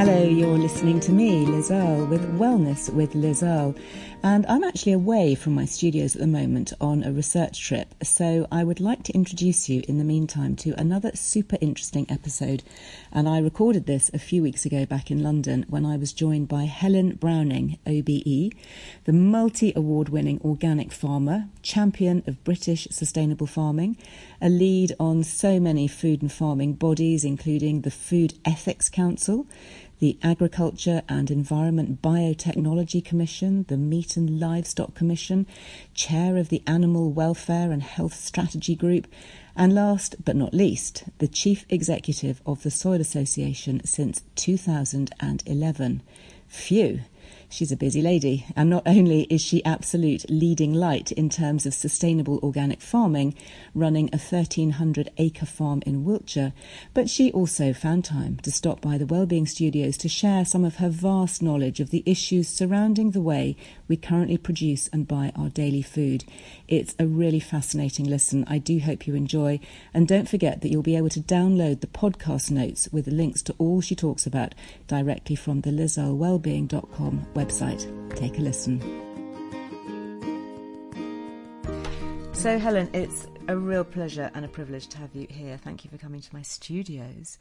Hello, you're listening to me, Liz Earle, with Wellness with Liz Earle. And I'm actually away from my studios at the moment on a research trip. So I would like to introduce you in the meantime to another super interesting episode. And I recorded this a few weeks ago back in London when I was joined by Helen Browning, OBE, the multi award winning organic farmer, champion of British sustainable farming, a lead on so many food and farming bodies, including the Food Ethics Council the Agriculture and Environment Biotechnology Commission, the Meat and Livestock Commission, chair of the Animal Welfare and Health Strategy Group, and last but not least, the chief executive of the Soil Association since 2011. Phew! She's a busy lady, and not only is she absolute leading light in terms of sustainable organic farming, running a 1300 acre farm in Wiltshire, but she also found time to stop by the Wellbeing Studios to share some of her vast knowledge of the issues surrounding the way we currently produce and buy our daily food. It's a really fascinating listen. I do hope you enjoy, and don't forget that you'll be able to download the podcast notes with links to all she talks about directly from the lizearlewellbeing.com website. Take a listen. So, Helen, it's a real pleasure and a privilege to have you here. Thank you for coming to my studios.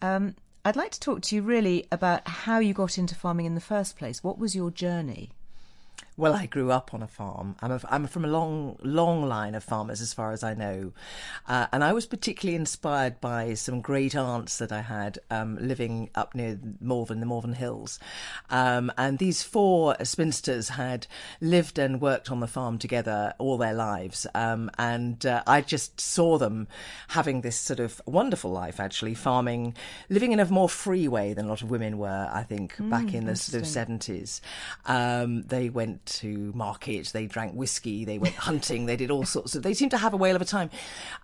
Um, I'd like to talk to you really about how you got into farming in the first place. What was your journey? Well, I grew up on a farm. I'm, a, I'm from a long, long line of farmers, as far as I know. Uh, and I was particularly inspired by some great aunts that I had um, living up near Malvern, the Malvern Hills. Um, and these four spinsters had lived and worked on the farm together all their lives. Um, and uh, I just saw them having this sort of wonderful life, actually, farming, living in a more free way than a lot of women were, I think, mm, back in the sort of 70s. Um, they went to market, they drank whiskey, they went hunting, they did all sorts of. They seemed to have a whale of a time,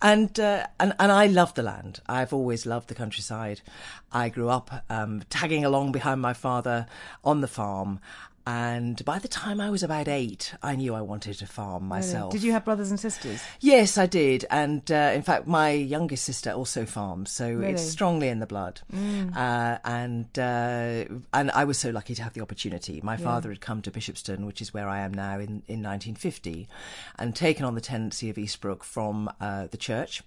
and uh, and and I love the land. I've always loved the countryside. I grew up um, tagging along behind my father on the farm, and by the time I was about eight, I knew I wanted to farm myself. Did you have brothers and sisters? Yes, I did. And uh, in fact, my youngest sister also farms, so really? it's strongly in the blood. Mm. Uh, and uh, and I was so lucky to have the opportunity. My yeah. father had come to Bishopstone, which is where I am now, in, in 1950, and taken on the tenancy of Eastbrook from uh, the church.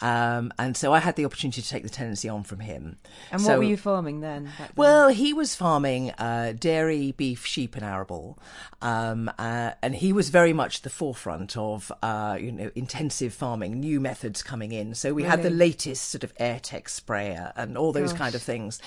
Um, and so I had the opportunity to take the tenancy on from him. And so, what were you farming then? then? Well, he was farming uh, dairy, beef, sheep and arable, um, uh, and he was very much the forefront of uh, you know intensive farming, new methods coming in. So we really? had the latest sort of Airtech sprayer and all those Gosh. kind of things.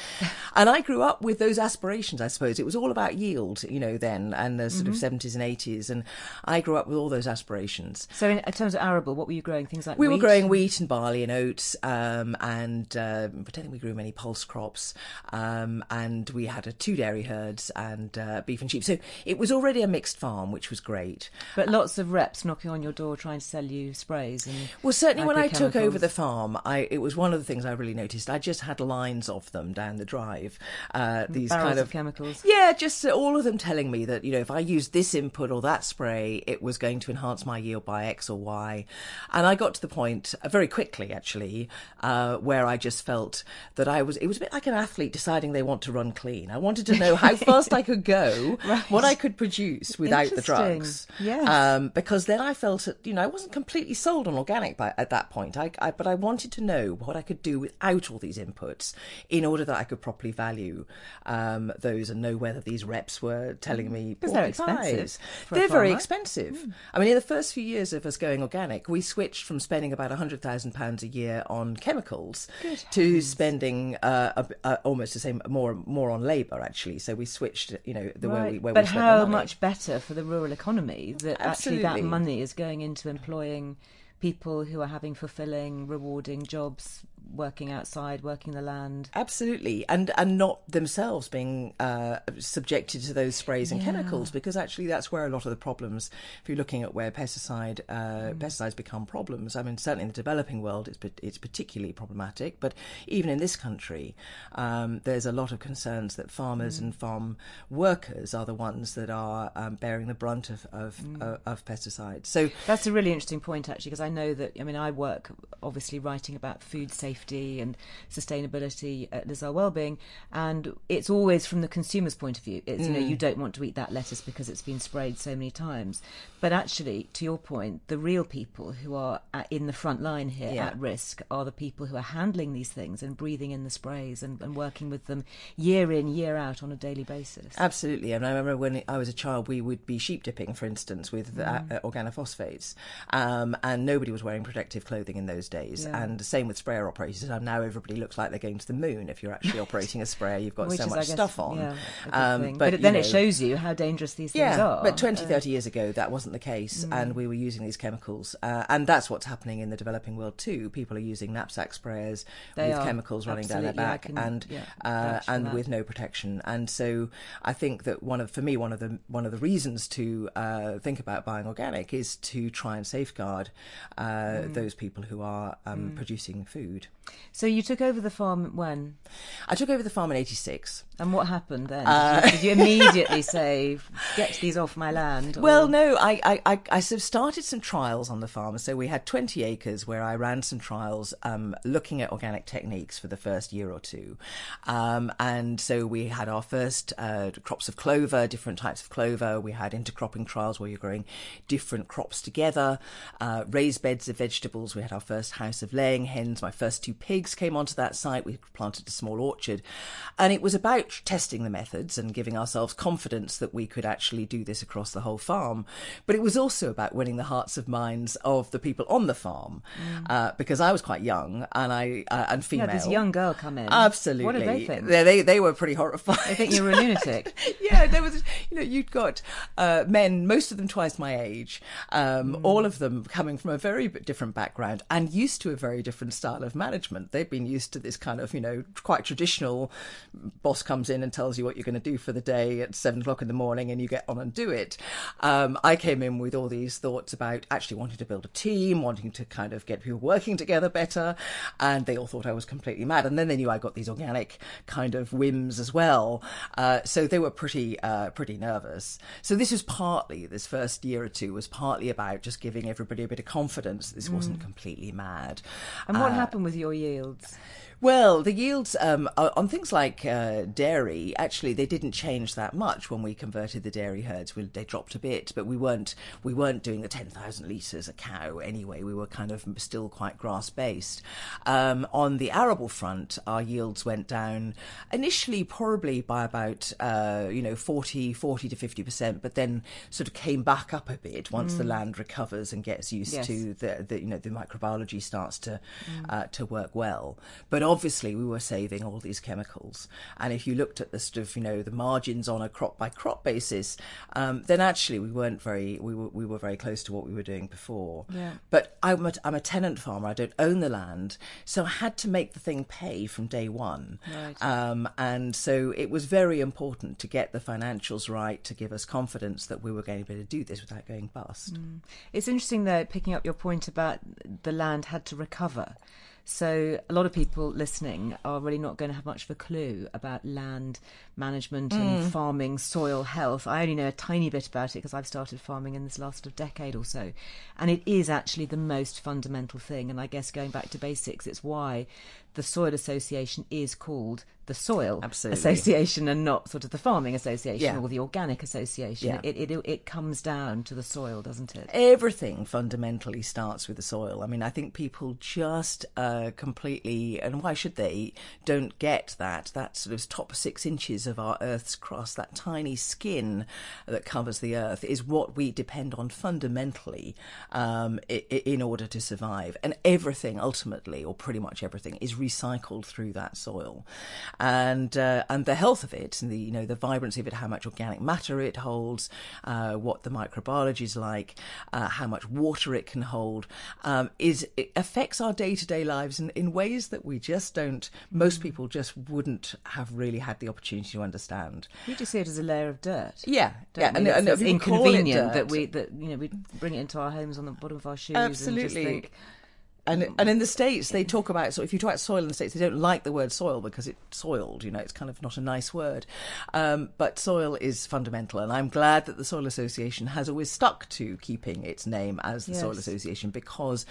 and I grew up with those aspirations. I suppose it was all about yield, you know, then and the sort mm-hmm. of seventies and eighties, and I grew up with all those aspirations. So in terms of arable, what were you growing? Things like we wheat? were growing wheat and barley and oats, um, and uh, I don't think we grew many pulse crops. Um, and we had a two dairy herds and uh, beef and sheep. So it was already a mixed farm, which was great. But lots of reps knocking on your door trying to sell you sprays and well, certainly when I took over the farm, I it was one of the things I really noticed. I just had lines of them down the drive. Uh, these Barrels kind of, of, chemicals. Yeah, just all of them telling me that you know if I used this input or that spray, it was going to enhance my yield by X or Y. And I got to the point uh, very quickly, actually, uh, where I just felt that I was. It was a bit like an athlete deciding they want to run clean. I wanted to know how fast I could go know right. what I could produce without the drugs. Yes. Um, because then I felt, you know, I wasn't completely sold on organic by, at that point. I, I, but I wanted to know what I could do without all these inputs in order that I could properly value um, those and know whether these reps were telling me because they're expensive. They're very expensive. Mm. I mean, in the first few years of us going organic, we switched from spending about hundred thousand pounds a year on chemicals Good to heavens. spending uh, a, a, almost the same more more on labour actually. So we switched, you know, the right. Way we where but we spent how much better for the rural economy that Absolutely. actually that money is going into employing people who are having fulfilling, rewarding jobs working outside, working the land. Absolutely, and and not themselves being uh, subjected to those sprays and Yeah. chemicals, because actually that's where a lot of the problems. If you're looking at where pesticide uh, pesticides become problems, I mean certainly in the developing world it's it's particularly problematic, but even in this country, um, there's a lot of concerns that farmers and farm workers are the ones that are um, bearing the brunt of of, uh, of pesticides. So That's a really interesting point, actually, because I know that, I mean, I work obviously writing about food safety and sustainability there's our well-being, and it's always from the consumer's point of view. It's, you know, you don't want to eat that lettuce because it's been sprayed so many times. But actually, to your point, the real people who are at, in the front line here Yeah. at risk are the people who are handling these things and breathing in the sprays and, and working with them year in, year out on a daily basis. Absolutely, and I remember when I was a child, we would be sheep dipping, for instance, with uh, Mm. uh, organophosphates, um, and nobody was wearing protective clothing in those days. Yeah. And the same with sprayer operators. And now everybody looks like they're going to the moon. If you're actually operating a sprayer, you've got Which so is, much guess, stuff on. Yeah, Um, but, But, then it shows you how dangerous these things are. but 20, Uh, 30 years ago, that wasn't the case, and we were using these chemicals. Uh, and that's what's happening in the developing world too. People are using knapsack sprayers They with are, chemicals running down their back can, and yeah, uh, and that. with no protection. And so I think that one of, for me, one of the one of the reasons to uh, think about buying organic is to try and safeguard uh, Mm. those people who are um, producing food. So you took over the farm when? I took over the farm in '86. And what happened then? Uh, Did, you, did you immediately say, "Get these off my land"? or- Well, no, I, I, I, I sort of started some trials on the farm. So we had 20 acres where I ran some trials um, looking at organic techniques for the first year or two. Um, and so we had our first uh, crops of clover, different types of clover. We had intercropping trials where you're growing different crops together, uh, raised beds of vegetables. We had our first house of laying hens. My first two pigs came onto that site. We planted a small orchard. And it was about testing the methods and giving ourselves confidence that we could actually do this across the whole farm. But it was also about winning the hearts and minds of the people on the farm uh, because I was quite young and I uh, and yeah, female. this young girl come in. Absolutely. What did they think? They, they, they were pretty horrified. They think you were a lunatic. yeah, there was, you know, you'd got uh, men, most of them twice my age, um, Hmm. all of them coming from a very different background and used to a very different style of management. They've been used to this kind of, you know, quite traditional boss comes in and tells you what you're going to do for the day at seven o'clock in the morning and you get on and do it. Um, I came in with all these thoughts about actually wanting to build a team, wanting to kind of get people working together better, and they all thought I was completely mad. And then they knew I got these organic kind of whims as well, uh, so they were pretty uh, pretty nervous. So this was partly this first year or two was partly about just giving everybody a bit of confidence this wasn't completely mad. And what Uh, happened with your yields? Well, the yields um, on things like uh, dairy, actually, they didn't change that much when we converted the dairy herds. We, they dropped a bit, but we weren't we weren't doing the ten thousand litres a cow anyway. We were kind of still quite grass based. Um, on the arable front, our yields went down initially probably by about uh, you know 40, 40 to fifty percent, but then sort of came back up a bit once the land recovers and gets used Yes. to the, the you know the microbiology starts to uh, to work well. But obviously, we were saving all these chemicals, and if you looked at the sort of you know the margins on a crop by crop basis, um, then actually we weren't very we were we were very close to what we were doing before. Yeah. But I'm a, I'm a tenant farmer. I don't own the land, so I had to make the thing pay from day one. Right. Um, and so it was very important to get the financials right to give us confidence that we were going to be able to do this without going bust. It's interesting, though, picking up your point about the land had to recover. So, a lot of people listening are really not going to have much of a clue about land management and mm. farming, soil health. I only know a tiny bit about it because I've started farming in this last of decade or so. And it is actually the most fundamental thing. And I guess going back to basics, it's why the Soil Association is called the Soil Absolutely. Association and not sort of the Farming Association Yeah. or the Organic Association. Yeah. It, it it comes down to the soil, doesn't it? Everything fundamentally starts with the soil. I mean, I think people just uh, completely, and why should they, don't get that. That sort of top six inches of our Earth's crust, that tiny skin that covers the Earth, is what we depend on fundamentally um, in order to survive. And everything, ultimately, or pretty much everything, is recycled through that soil. And uh, and the health of it, and the you know the vibrancy of it, how much organic matter it holds, uh, what the microbiology is like, uh, how much water it can hold, um, is it affects our day to day lives in, in ways that we just don't. Most people just wouldn't have really had the opportunity to understand. We just see it as a layer of dirt. Yeah, yeah, we? and, and it's call it inconvenient that we that you know we bring it into our homes on the bottom of our shoes and just Absolutely. And and in the states, they talk about so if you talk about soil in the states, they don't like the word soil because it's soiled. You know, it's kind of not a nice word. Um, but soil is fundamental, and I'm glad that the Soil Association has always stuck to keeping its name as the Soil Association because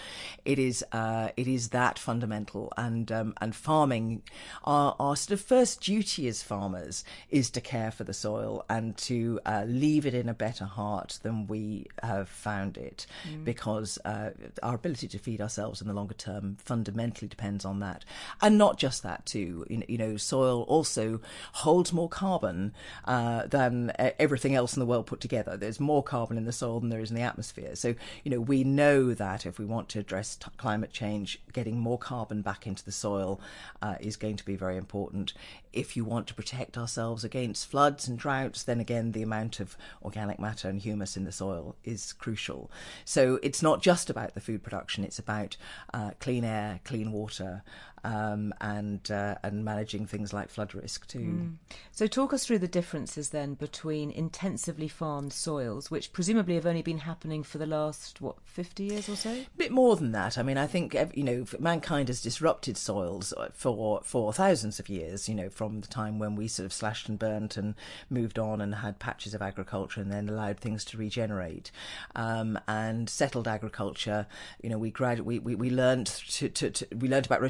it is uh, it is that fundamental. And um, and farming, our our sort of first duty as farmers is to care for the soil and to uh, leave it in a better heart than we have found it, because uh, our ability to feed ourselves in the longer term fundamentally depends on that, and not just that too. You know, soil also holds more carbon uh, than everything else in the world put together. There's more carbon in the soil than there is in the atmosphere. So you know we know that if we want to address t- climate change, getting more carbon back into the soil uh, is going to be very important. If you want to protect ourselves against floods and droughts, then again the amount of organic matter and humus in the soil is crucial. So it's not just about the food production; it's about uh, clean air, clean water, um, and uh, and managing things like flood risk too. So, talk us through the differences then between intensively farmed soils, which presumably have only been happening for the last, what, 50 years or so? A bit more than that. I mean, I think you know mankind has disrupted soils uh, for for thousands of years. You know, from the time when we sort of slashed and burnt and moved on and had patches of agriculture and then allowed things to regenerate um, and settled agriculture. You know, we grad we we, we learned to, to, to we learned about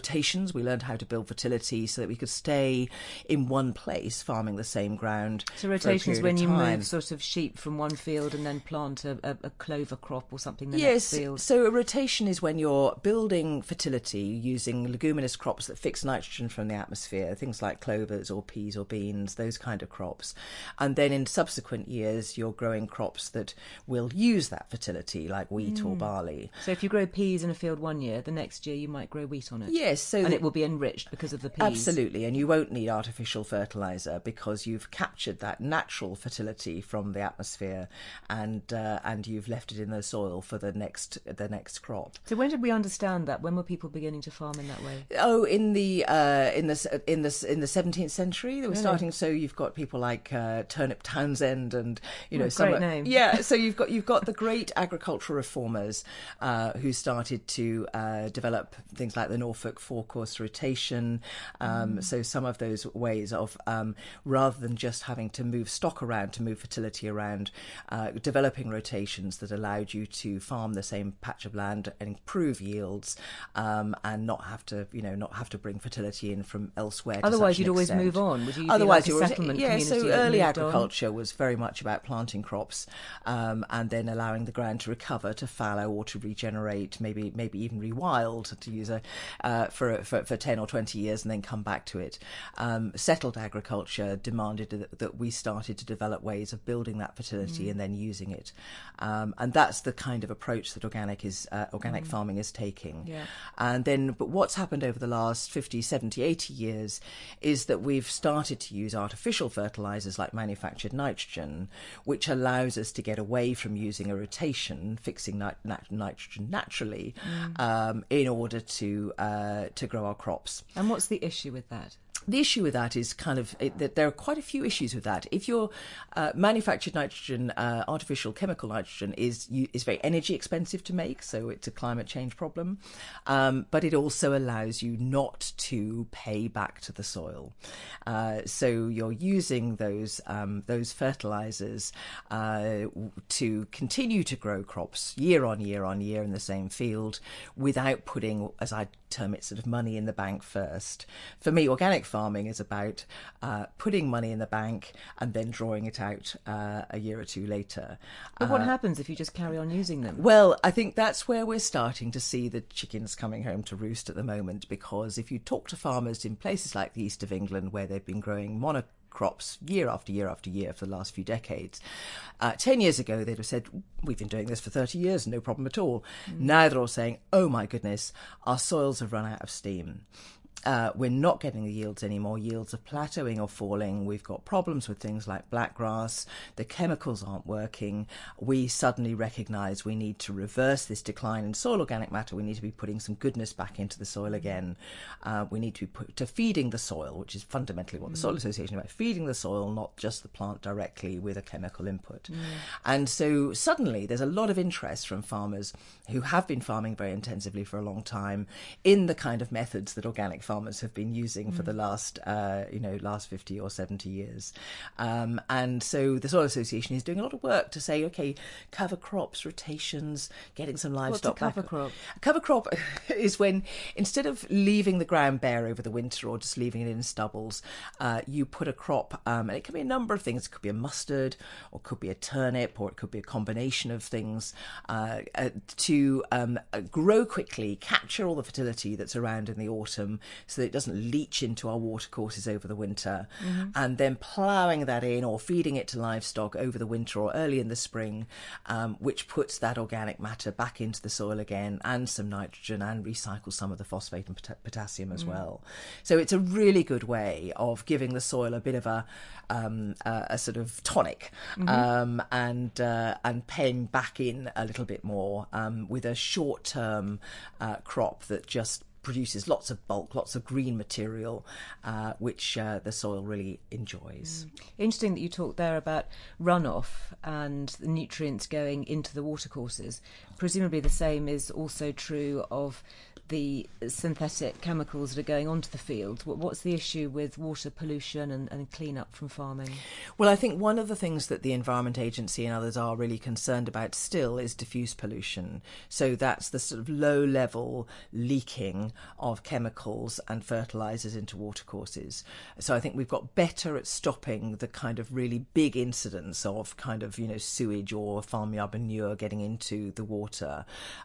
We learned how to build fertility so that we could stay in one place farming the same ground. So, rotations when you move sort of sheep from one field and then plant a, a, a clover crop or something the Yes, so a rotation is when you're building fertility using leguminous crops that fix nitrogen from the atmosphere, things like clovers or peas or beans, those kind of crops. And then in subsequent years, you're growing crops that will use that fertility, like wheat or mm. barley. So, if you grow peas in a field one year, the next year you might grow wheat on it. Yes, so And it will be enriched because of the peas. Absolutely, and you won't need artificial fertilizer because you've captured that natural fertility from the atmosphere, and uh, and you've left it in the soil for the next the next crop. So, when did we understand that? When were people beginning to farm in that way? Oh, in the uh, in the in the in the seventeenth century, they were Really? starting. So you've got people like uh, Turnip Townshend, and you know, Oh, some great name. Yeah, so you've got you've got the great agricultural reformers uh, who started to uh, develop things like the Norfolk four course rotation. Um, Mm. So some of those ways of um, rather than just having to move stock around to move fertility around, uh, developing rotations that allowed you to farm the same patch of land and improve yields, um, and not have to you know not have to bring fertility in from elsewhere. Otherwise, you'd always move on. Would you Otherwise, like a settlement yeah. So early moved on? agriculture was very much about planting crops um, and then allowing the ground to recover, to fallow or to regenerate, maybe maybe even rewild to use a uh, for, for for ten or twenty years and then come back to it. Um, settled agriculture demanded that, that we started to develop ways of building that fertility Mm. and then using it, um, and that's the kind of approach that organic is uh, organic farming is taking. Mm. Yeah. And then, but what's happened over the last 50, 70, 80 years is that we've started to use artificial fertilizers like manufactured nitrogen, which allows us to get away from using a rotation, fixing nit- nat- nitrogen naturally, Mm. um, in order to uh, to grow our crops. And what's the issue with that? The issue with that is kind of it, that there are quite a few issues with that. If your uh, manufactured nitrogen, uh, artificial chemical nitrogen, is you, is very energy expensive to make, so it's a climate change problem. Um, but it also allows you not to pay back to the soil. Uh, so you're using those um, those fertilizers uh, to continue to grow crops year on year on year in the same field without putting, as I term it, sort of money in the bank first. For me, organic farming is about uh, putting money in the bank and then drawing it out uh, a year or two later. But what uh, happens if you just carry on using them? Well, I think that's where we're starting to see the chickens coming home to roost at the moment because if you talk to farmers in places like the east of England where they've been growing mono crops year after year after year for the last few decades. Uh, 10 years ago, they'd have said, We've been doing this for 30 years, no problem at all. Mm. Now they're all saying, Oh my goodness, our soils have run out of steam uh, we're not getting the yields anymore. Yields are plateauing or falling. We've got problems with things like blackgrass. The chemicals aren't working. We suddenly recognise we need to reverse this decline in soil organic matter. We need to be putting some goodness back into the soil again. Uh, we need to be put to feeding the soil, which is fundamentally what the Soil mm. Association is about: feeding the soil, not just the plant directly with a chemical input. Mm. And so suddenly, there's a lot of interest from farmers who have been farming very intensively for a long time in the kind of methods that organic farmers have been using mm. for the last, uh, you know, last 50 or 70 years. Um, and so the Soil Association is doing a lot of work to say, okay, cover crops, rotations, getting some livestock What's a cover back. crop? A cover crop is when instead of leaving the ground bare over the winter or just leaving it in stubbles, uh, you put a crop, um, and it can be a number of things. It could be a mustard, or it could be a turnip, or it could be a combination of things uh, uh, to um, grow quickly, capture all the fertility that's around in the autumn, so that it doesn't leach into our watercourses over the winter, mm-hmm. and then ploughing that in or feeding it to livestock over the winter or early in the spring, um, which puts that organic matter back into the soil again and some nitrogen and recycles some of the phosphate and pot- potassium as mm. well. So it's a really good way of giving the soil a bit of a um, a, a, sort of tonic mm-hmm. um, and uh, and paying back in a little bit more um, with a short term uh, crop that just produces lots of bulk, lots of green material, uh, which uh, the soil really enjoys. Mm. Interesting that you talked there about runoff and the nutrients going into the watercourses. Presumably, the same is also true of the synthetic chemicals that are going onto the fields. What's the issue with water pollution and, and clean up from farming? Well, I think one of the things that the Environment Agency and others are really concerned about still is diffuse pollution. So that's the sort of low level leaking of chemicals and fertilizers into watercourses. So I think we've got better at stopping the kind of really big incidents of kind of, you know, sewage or farmyard manure getting into the water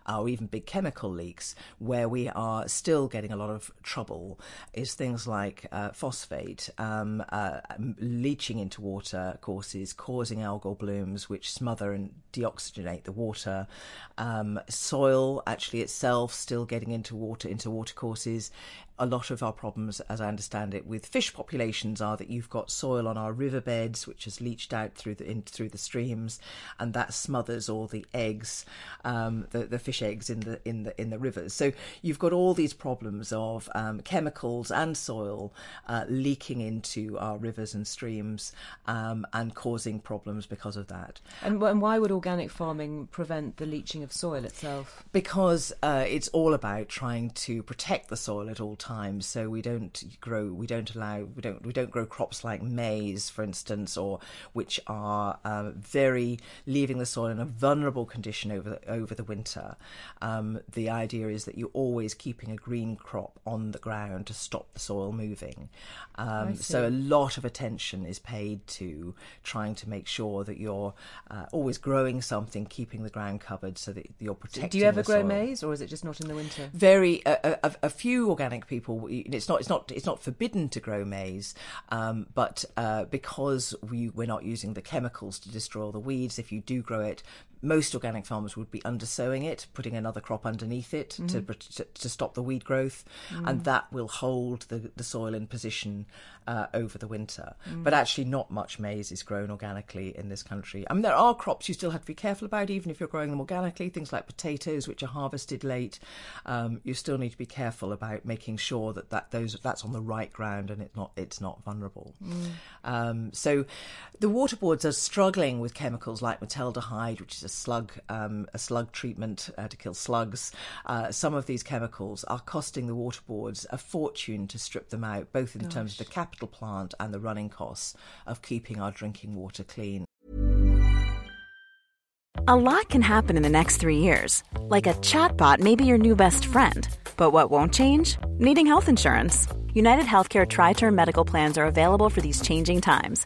or even big chemical leaks where we are still getting a lot of trouble is things like uh, phosphate um, uh, leaching into water courses, causing algal blooms, which smother and deoxygenate the water. Um, soil actually itself still getting into water into water courses a lot of our problems, as I understand it, with fish populations are that you've got soil on our riverbeds, which has leached out through the in, through the streams, and that smothers all the eggs, um, the the fish eggs in the in the in the rivers. So you've got all these problems of um, chemicals and soil uh, leaking into our rivers and streams um, and causing problems because of that. And, and, why would organic farming prevent the leaching of soil itself? Because uh, it's all about trying to protect the soil at all times times. So we don't grow, we don't allow, we don't we don't grow crops like maize, for instance, or which are uh, very leaving the soil in a vulnerable condition over the, over the winter. Um, the idea is that you're always keeping a green crop on the ground to stop the soil moving. Um, so a lot of attention is paid to trying to make sure that you're uh, always growing something, keeping the ground covered, so that you're protecting. Do you ever grow soil. maize, or is it just not in the winter? Very a, a, a few organic people people. It's not. It's not. It's not forbidden to grow maize, um, but uh, because we we're not using the chemicals to destroy all the weeds. If you do grow it, most organic farmers would be undersowing it, putting another crop underneath it mm-hmm. to, to, to stop the weed growth, mm. and that will hold the the soil in position uh, over the winter. Mm. But actually, not much maize is grown organically in this country. I mean, there are crops you still have to be careful about, even if you're growing them organically. Things like potatoes, which are harvested late, um, you still need to be careful about making sure that, that those that's on the right ground and it's not it's not vulnerable. Mm. Um, so the water boards are struggling with chemicals like metaldehyde, which is a slug um, a slug treatment uh, to kill slugs. Uh, some of these chemicals are costing the water boards a fortune to strip them out, both in Gosh. terms of the capital plant and the running costs of keeping our drinking water clean. A lot can happen in the next three years, like a chatbot may be your new best friend. But what won't change? Needing health insurance. United Healthcare Tri Term Medical Plans are available for these changing times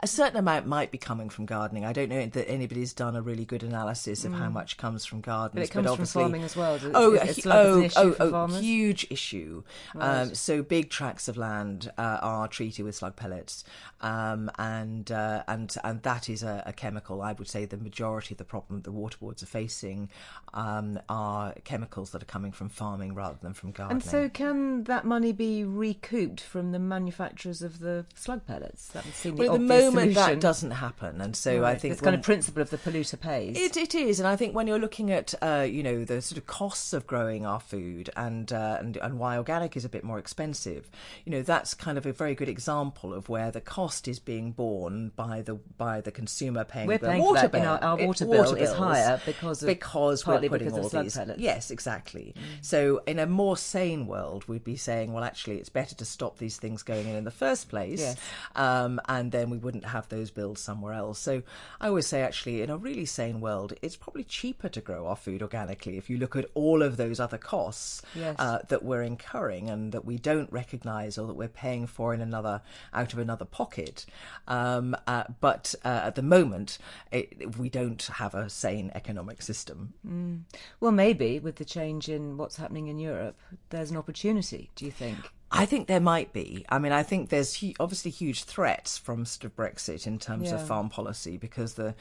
A certain amount might be coming from gardening. I don't know that anybody's done a really good analysis of mm. how much comes from gardens. But it comes but from farming as well. oh, oh, oh, oh, huge issue. Right. Um, so big tracts of land uh, are treated with slug pellets, um, and uh, and and that is a, a, chemical. I would say the majority of the problem the water boards are facing um, are chemicals that are coming from farming rather than from gardening. And so, can that money be recouped from the manufacturers of the slug pellets? That would seem well, the moment that doesn't happen, and so right. I think it's kind of principle of the polluter pays. It, it is, and I think when you're looking at uh, you know the sort of costs of growing our food and, uh, and and why organic is a bit more expensive, you know that's kind of a very good example of where the cost is being borne by the by the consumer paying we're paying water bill. our, our water, bill is higher because of, because we're putting because all these pellets. yes exactly. Mm. So in a more sane world, we'd be saying well actually it's better to stop these things going in in the first place, yes. um, and then we wouldn't have those bills somewhere else. So I always say, actually, in a really sane world, it's probably cheaper to grow our food organically if you look at all of those other costs yes. uh, that we're incurring and that we don't recognise or that we're paying for in another out of another pocket. Um, uh, but uh, at the moment, it, we don't have a sane economic system. Mm. Well, maybe with the change in what's happening in Europe, there's an opportunity. Do you think? I think there might be. I mean, I think there's hu- obviously huge threats from sort of Brexit in terms yeah. of farm policy because the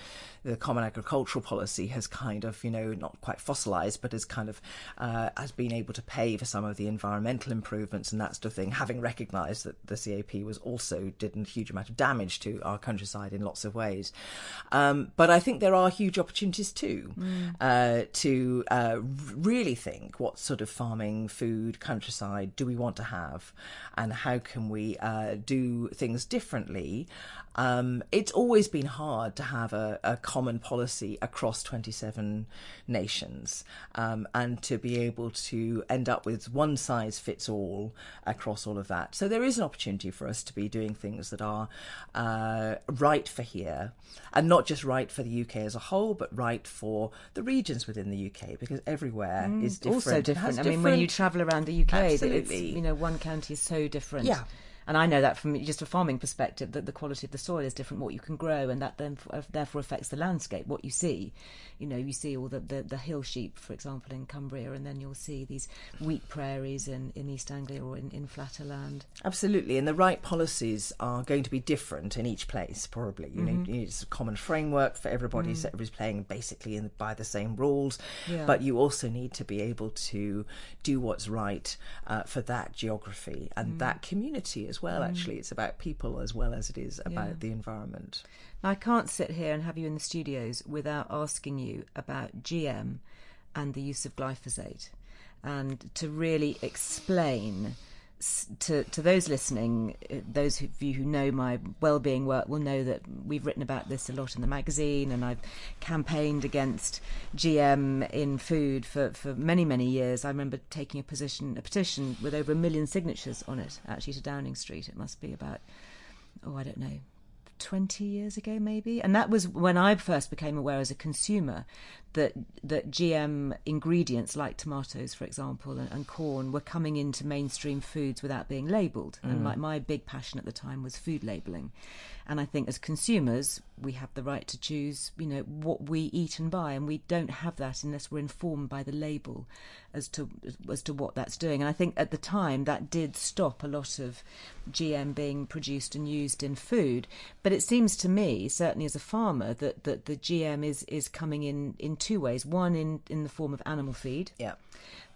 the common agricultural policy has kind of you know not quite fossilized, but has kind of uh, has been able to pay for some of the environmental improvements and that sort of thing, having recognised that the CAP was also did a huge amount of damage to our countryside in lots of ways. Um, but I think there are huge opportunities too mm. uh, to uh, really think what sort of farming, food, countryside do we want to have have and how can we uh, do things differently. Um, it's always been hard to have a, a common policy across 27 nations um, and to be able to end up with one size fits all across all of that. So there is an opportunity for us to be doing things that are uh, right for here and not just right for the UK as a whole, but right for the regions within the UK because everywhere mm, is different. Also different. I different... mean, when you travel around the UK, Absolutely. you know, one county is so different. Yeah and I know that from just a farming perspective that the quality of the soil is different, what you can grow, and that then uh, therefore affects the landscape, what you see. You know, you see all the, the, the, hill sheep, for example, in Cumbria, and then you'll see these wheat prairies in, in East Anglia or in, in flatter land. Absolutely, and the right policies are going to be different in each place, probably. You mm-hmm. know, it's a common framework for everybody, mm. so everybody's playing basically in, by the same rules, yeah. but you also need to be able to do what's right uh, for that geography and mm. that community as well, mm. actually. It's about people as well as it is about yeah. the environment. Now, I can't sit here and have you in the studios without asking you about GM and the use of glyphosate and to really explain to to those listening, uh, those of you who know my well-being work will know that we've written about this a lot in the magazine, and I've campaigned against GM in food for, for many many years. I remember taking a position a petition with over a million signatures on it, actually to Downing Street. It must be about oh I don't know 20 years ago maybe and that was when i first became aware as a consumer that that gm ingredients like tomatoes for example and, and corn were coming into mainstream foods without being labeled mm. and my, my big passion at the time was food labeling and I think as consumers, we have the right to choose, you know, what we eat and buy, and we don't have that unless we're informed by the label as to as to what that's doing. And I think at the time that did stop a lot of GM being produced and used in food. But it seems to me, certainly as a farmer, that, that the GM is is coming in in two ways. One in in the form of animal feed. Yeah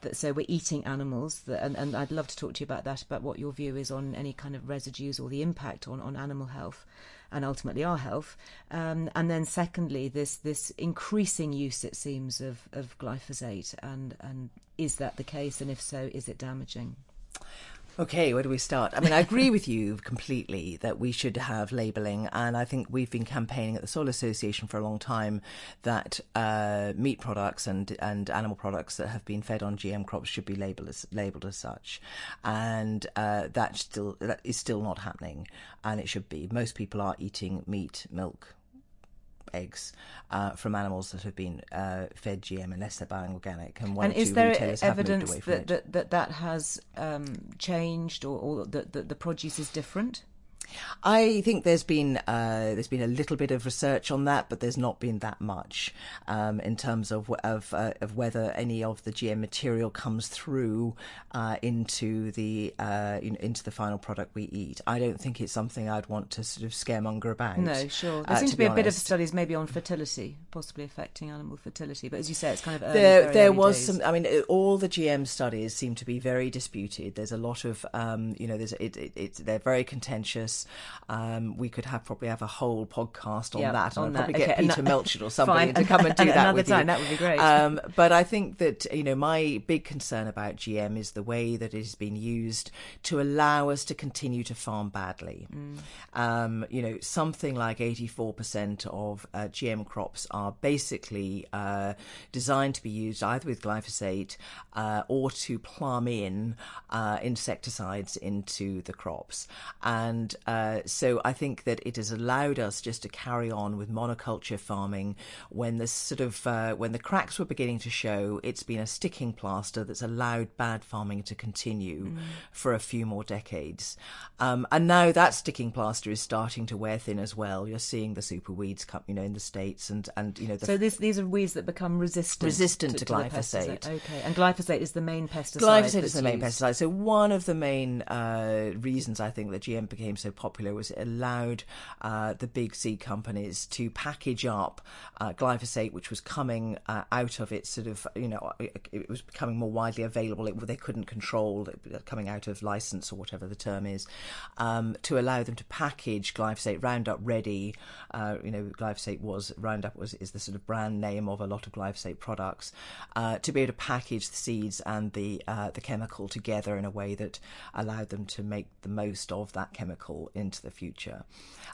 that so we're eating animals that, and, and I'd love to talk to you about that about what your view is on any kind of residues or the impact on, on animal health and ultimately our health um, and then secondly this this increasing use it seems of, of glyphosate and and is that the case and if so is it damaging Okay, where do we start? I mean, I agree with you completely that we should have labelling, and I think we've been campaigning at the Soil Association for a long time that uh, meat products and and animal products that have been fed on GM crops should be labelled as labelled as such, and uh, that still that is still not happening, and it should be. Most people are eating meat, milk, eggs uh, from animals that have been uh, fed GM unless they're buying organic. And, one and is there evidence that, that, that that has um, changed or, or that, that the produce is different? I think there's been uh, there's been a little bit of research on that, but there's not been that much um, in terms of of, uh, of whether any of the GM material comes through uh, into the uh, into the final product we eat. I don't think it's something I'd want to sort of scaremonger about. No, sure. There uh, seems to be, be a bit of studies maybe on fertility, possibly affecting animal fertility, but as you say, it's kind of early, there. there was days. some. I mean, all the GM studies seem to be very disputed. There's a lot of um, you know, there's it, it, it, they're very contentious. Um, we could have probably have a whole podcast on yep, that, and I'd probably get Peter that, Melchett or somebody to come and do that another with time. You. That would be great. Um, but I think that you know my big concern about GM is the way that it has been used to allow us to continue to farm badly. Mm. Um, you know, something like 84% of uh, GM crops are basically uh, designed to be used either with glyphosate uh, or to plumb in uh, insecticides into the crops, and uh, so I think that it has allowed us just to carry on with monoculture farming when the sort of uh, when the cracks were beginning to show. It's been a sticking plaster that's allowed bad farming to continue mm. for a few more decades, um, and now that sticking plaster is starting to wear thin as well. You're seeing the super weeds come, you know, in the states, and and you know. The so this, these are weeds that become resistant resistant to, to, to glyphosate. Okay, and glyphosate is the main pesticide. Glyphosate is the main used. pesticide. So one of the main uh, reasons I think that GM became so popular was it allowed uh, the big seed companies to package up uh, glyphosate, which was coming uh, out of its sort of, you know, it, was becoming more widely available. It, they couldn't control it, coming out of license or whatever the term is, um, to allow them to package glyphosate Roundup Ready. Uh, you know, glyphosate was Roundup was is the sort of brand name of a lot of glyphosate products uh, to be able to package the seeds and the uh, the chemical together in a way that allowed them to make the most of that chemical well into the future.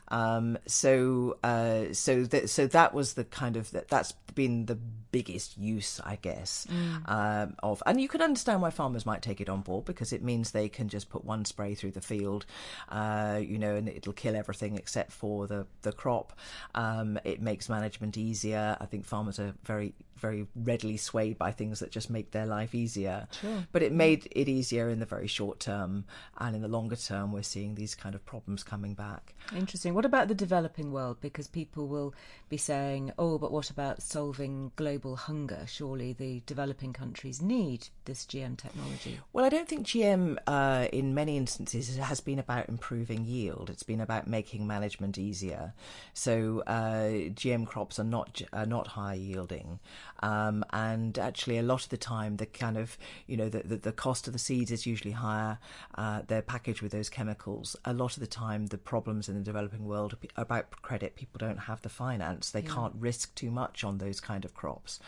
Um, so uh, so that so that was the kind of that, that's been the biggest use, I guess, mm. um, of. And you can understand why farmers might take it on board because it means they can just put one spray through the field, uh, you know, and it'll kill everything except for the the crop. Um, it makes management easier. I think farmers are very very readily swayed by things that just make their life easier. Sure. But it made it easier in the very short term, and in the longer term, we're seeing these kind of problems coming back. Interesting. What about the developing world? Because people will be saying, "Oh, but what about solving global hunger? Surely the developing countries need this GM technology." Well, I don't think GM, uh, in many instances, has been about improving yield. It's been about making management easier. So uh, GM crops are not are not high yielding. Um, and actually, a lot of the time, the kind of you know the the, the cost of the seeds is usually higher. Uh, they're packaged with those chemicals. A lot of the time, the problems in the developing world about credit, people don't have the finance. They yeah. can't risk too much on those kind of crops,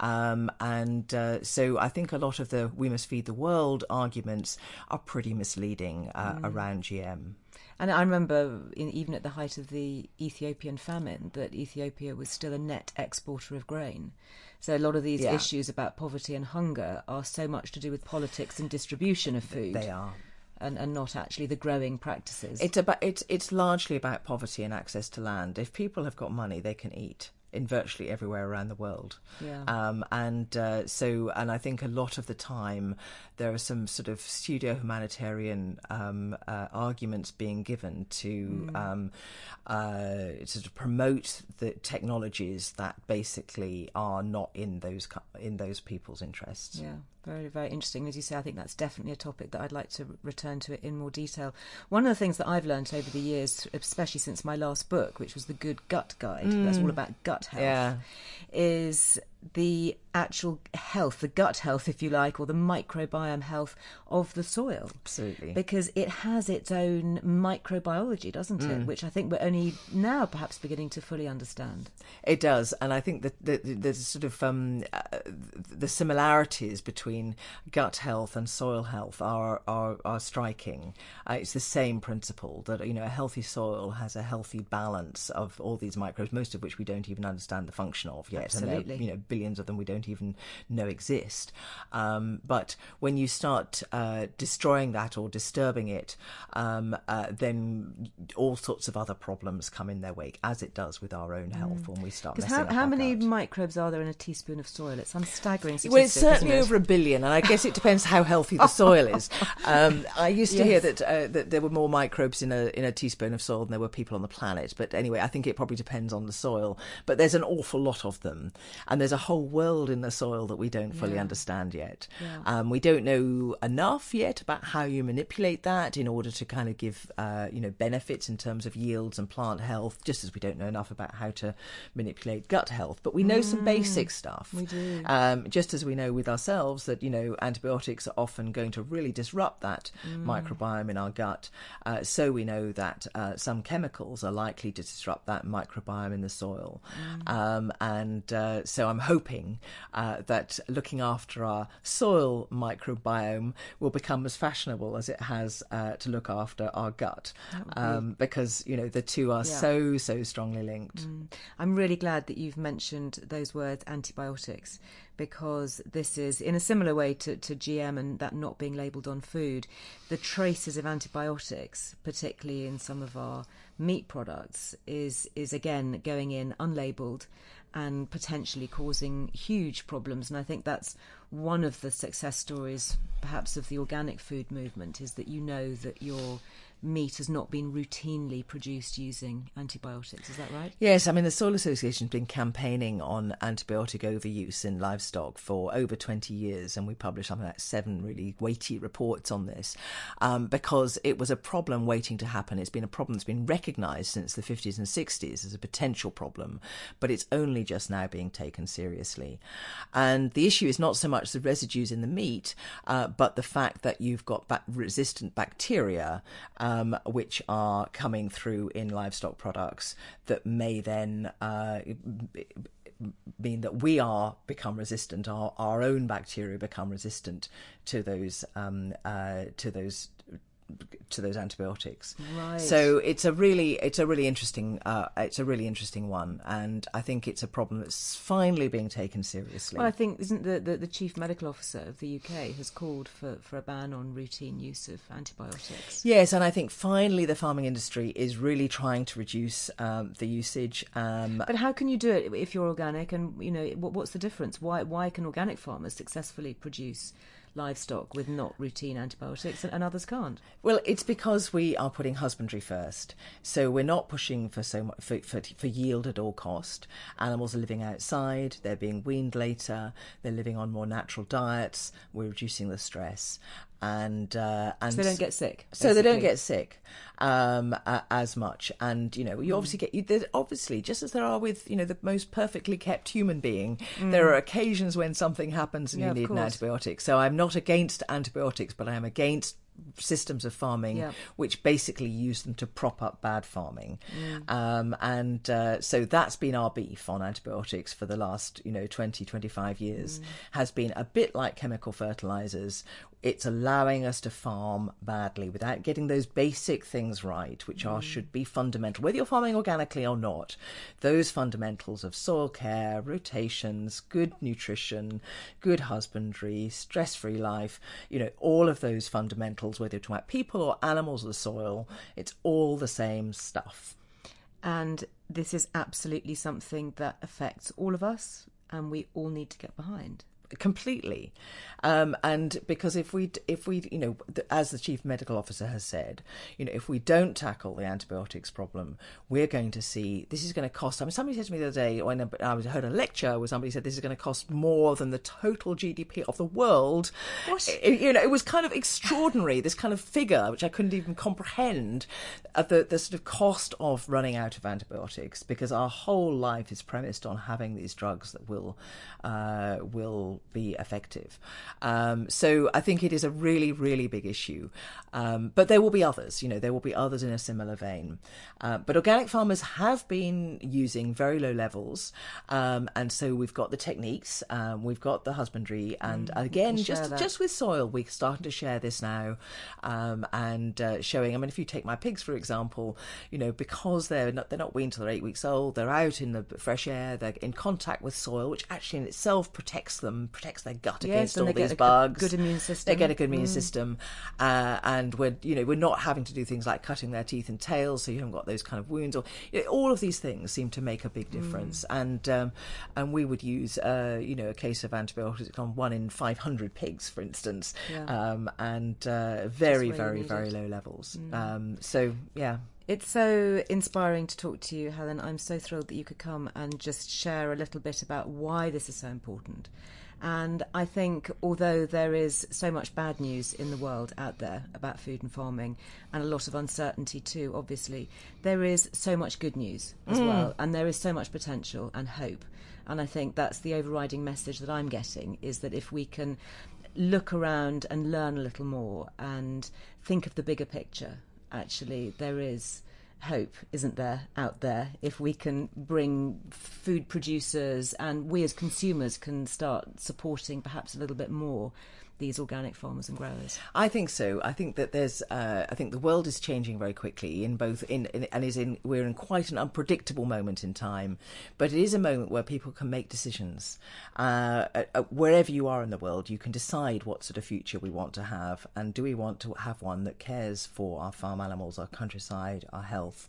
um, and uh, so I think a lot of the "we must feed the world" arguments are pretty misleading uh, mm. around GM. And I remember, in, even at the height of the Ethiopian famine, that Ethiopia was still a net exporter of grain. So a lot of these yeah. issues about poverty and hunger are so much to do with politics and distribution of food. They are. And, and not actually the growing practices. It's about it's it's largely about poverty and access to land. If people have got money, they can eat in virtually everywhere around the world. Yeah. Um, and uh, so, and I think a lot of the time there are some sort of pseudo humanitarian um, uh, arguments being given to mm. um, uh, sort of promote the technologies that basically are not in those in those people's interests. Yeah. Very, very interesting. As you say, I think that's definitely a topic that I'd like to return to it in more detail. One of the things that I've learned over the years, especially since my last book, which was the Good Gut Guide, mm. that's all about gut health, yeah. is the actual health, the gut health, if you like, or the microbiome health of the soil. Absolutely. Because it has its own microbiology, doesn't mm. it? Which I think we're only now perhaps beginning to fully understand. It does. And I think that the, sort of um, uh, the similarities between gut health and soil health are, are, are striking. Uh, it's the same principle that, you know, a healthy soil has a healthy balance of all these microbes, most of which we don't even understand the function of yet. Absolutely. And you know, billions of them we don't even know exist. Um, but when you start uh, destroying that or disturbing it, um, uh, then all sorts of other problems come in their wake, as it does with our own health mm. when we start. Because how, how many gut. microbes are there in a teaspoon of soil? It's some staggering statistic. Well, it's certainly it? over a billion, and I guess it depends how healthy the soil is. Um, I used to yes. hear that uh, that there were more microbes in a in a teaspoon of soil than there were people on the planet. But anyway, I think it probably depends on the soil. But there's an awful lot of them, and there's a whole world in the soil that we don't fully yeah. understand yet. Yeah. Um, we don't know enough yet about how you manipulate that in order to kind of give uh, you know benefits in terms of yields and plant health. Just as we don't know enough about how to manipulate gut health, but we know mm, some basic stuff. We do. Um, just as we know with ourselves that you know antibiotics are often going to really disrupt that mm. microbiome in our gut. Uh, so we know that uh, some chemicals are likely to disrupt that microbiome in the soil. Mm. Um, and uh, so I'm hoping uh, that looking after our soil microbiome will become as fashionable as it has uh, to look after our gut, um, because you know the two are yeah. so so strongly linked. Mm. I'm really glad that you've mentioned those words antibiotics because this is in a similar way to, to GM and that not being labelled on food, the traces of antibiotics, particularly in some of our meat products, is is again going in unlabelled and potentially causing huge problems. And I think that's one of the success stories, perhaps, of the organic food movement is that you know that you're meat has not been routinely produced using antibiotics. Is that right? Yes, I mean, the Soil Association has been campaigning on antibiotic overuse in livestock for over 20 years, and we published something like seven really weighty reports on this um, because it was a problem waiting to happen. It's been a problem that's been recognised since the 50s and 60s as a potential problem, but it's only just now being taken seriously. And the issue is not so much the residues in the meat, uh, but the fact that you've got resistant bacteria. Um, which are coming through in livestock products that may then uh, mean that we are become resistant, our our own bacteria become resistant to those um, uh, to those to those antibiotics. Right. So it's a really it's a really interesting uh, it's a really interesting one, and I think it's a problem that's finally being taken seriously. Well, I think isn't the, the, the chief medical officer of the UK has called for, for a ban on routine use of antibiotics. Yes, and I think finally the farming industry is really trying to reduce um, the usage. Um, But how can you do it if you're organic? And you know, what, what's the difference? Why why can organic farmers successfully produce livestock with not routine antibiotics and, and others can't? Well, it's because we are putting husbandry first. So we're not pushing for so much for, for, for yield at all cost. Animals are living outside. They're being weaned later. They're living on more natural diets. We're reducing the stress, and uh, and So they don't get sick. so they don't get sick um, a- as much. And you know, you obviously get you, there's obviously just as there are with you know the most perfectly kept human being, there are occasions when something happens and Mm. Yeah, you need an antibiotic. So I'm not against antibiotics, but I am against systems of farming Yeah. which basically use them to prop up bad farming Mm. um, and uh, so that's been our beef on antibiotics for the last you know 20 25 years Mm. has been a bit like chemical fertilizers it's allowing us to farm badly without getting those basic things right which are mm. should be fundamental whether you're farming organically or not those fundamentals of soil care rotations good nutrition good husbandry stress-free life you know all of those fundamentals whether you're talking about people or animals or the soil it's all the same stuff And this is absolutely something that affects all of us, and we all need to get behind. Completely um, and because if we if we you know as the chief medical officer has said you know if we don't tackle the antibiotics problem we're going to see this is going to cost i mean somebody said to me the other day when i was heard a lecture where somebody said this is going to cost more than the total gdp of the world What? It- you know it was kind of extraordinary this kind of figure which i couldn't even comprehend uh, the, the sort of cost of running out of antibiotics because our whole life is premised on having these drugs that will uh, will be effective. Um, so I think it is a really really big issue. Um, but there will be others you know there will be others in a similar vein. Uh, but organic farmers have been using very low levels um, and so we've got the techniques um, we've got the husbandry and again just that. just with soil we're starting to share this now um, and uh, showing i mean if you take my pigs for example you know because they're not they're not weaned till they're eight weeks old they're out in the fresh air they're in contact with soil which actually in itself protects them protects their gut Yes, against all they get these a good- bugs good immune they get a good Mm. immune system uh, and we're you know we're not having to do things like cutting their teeth and tails so you haven't got those kind of wounds or you know, all of these things seem to make a big difference Mm. and um, and we would use uh, you know a case of antibiotics on one in 500 pigs for instance Yeah. um, and uh, very very very low levels um, so yeah It's so inspiring to talk to you, Helen. I'm so thrilled that you could come and just share a little bit about why this is so important. And I think, although there is so much bad news in the world out there about food and farming, and a lot of uncertainty too, obviously, there is so much good news as mm. well, and there is so much potential and hope. And I think that's the overriding message that I'm getting is that if we can look around and learn a little more and think of the bigger picture, actually, there is hope, isn't there, out there, if we can bring food producers and we as consumers can start supporting perhaps a little bit more these organic farmers and growers. I think so. I think that there's. Uh, I think the world is changing very quickly in both in, in and is in. We're in quite an unpredictable moment in time, but it is a moment where people can make decisions. Uh, uh, uh, wherever you are in the world, you can decide what sort of future we want to have, and do we want to have one that cares for our farm animals, our countryside, our health,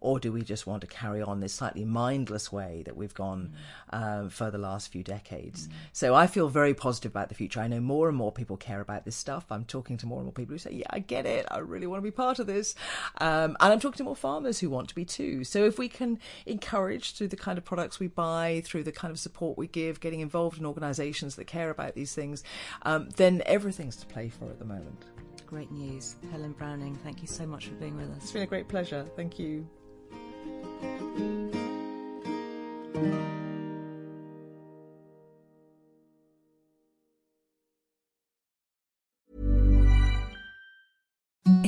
or do we just want to carry on this slightly mindless way that we've gone um, for the last few decades? So I feel very positive about the future. I know more and more people care about this stuff. I'm talking to more and more people who say, "Yeah, I get it. I really want to be part of this," um, and I'm talking to more farmers who want to be too. So if we can encourage through the kind of products we buy, through the kind of support we give, getting involved in organisations that care about these things, um, then everything's to play for at the moment. Great news. Helen Browning, thank you so much for being with us. It's been a great pleasure. Thank you.